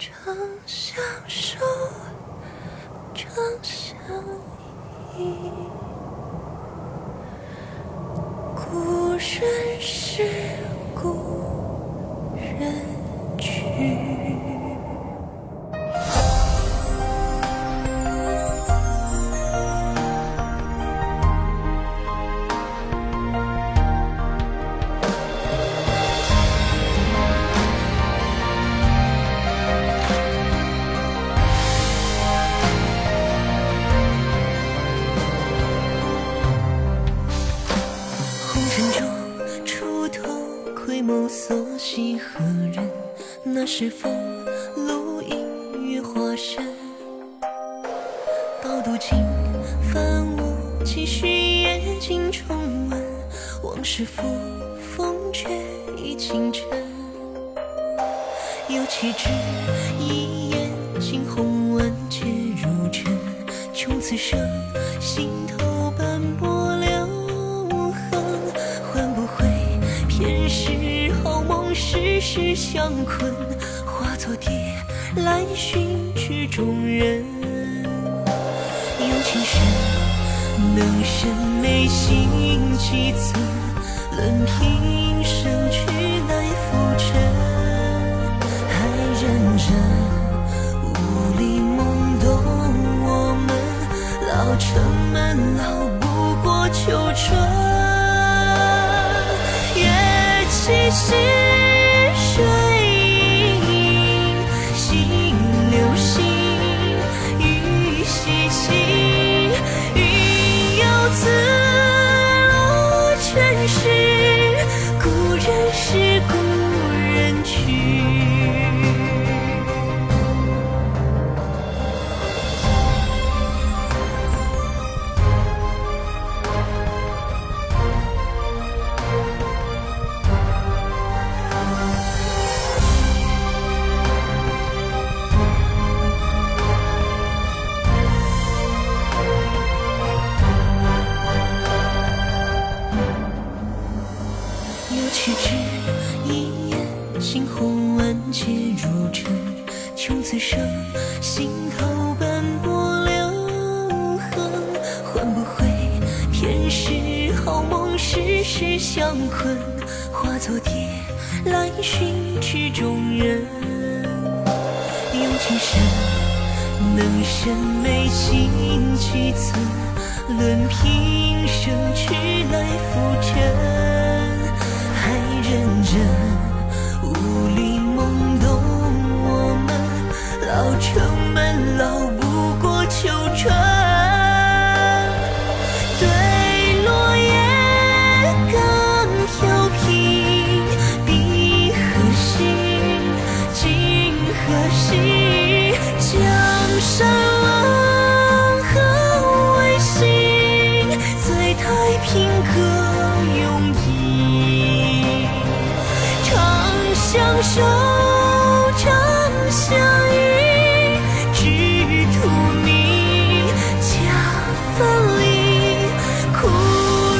长相守，长相依。故人是故人去。红尘中出头，窥眸所系何人？那是风露影月华山？饱读尽，翻我几许夜尽重温，往事浮风却已倾城。有岂知一眼惊鸿万劫如尘，穷此生心头世相困，化作蝶来寻曲中人。有情深，能审眉心几寸，论平生去来浮沉。还认真，无力懵懂，我们老城门老不过秋春。月起溪有岂知一眼惊鸿万劫如尘，穷此生心头斑驳留痕，换不回偏是好梦，世事相困，化作蝶来寻曲中人。用情深，能审美心几寸，论平生去来浮沉。还认手长相依只图你将分离枯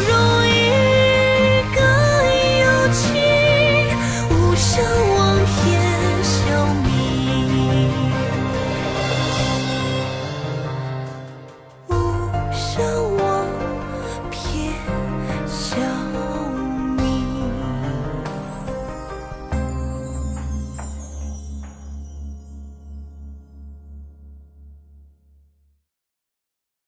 荣亦各有期无声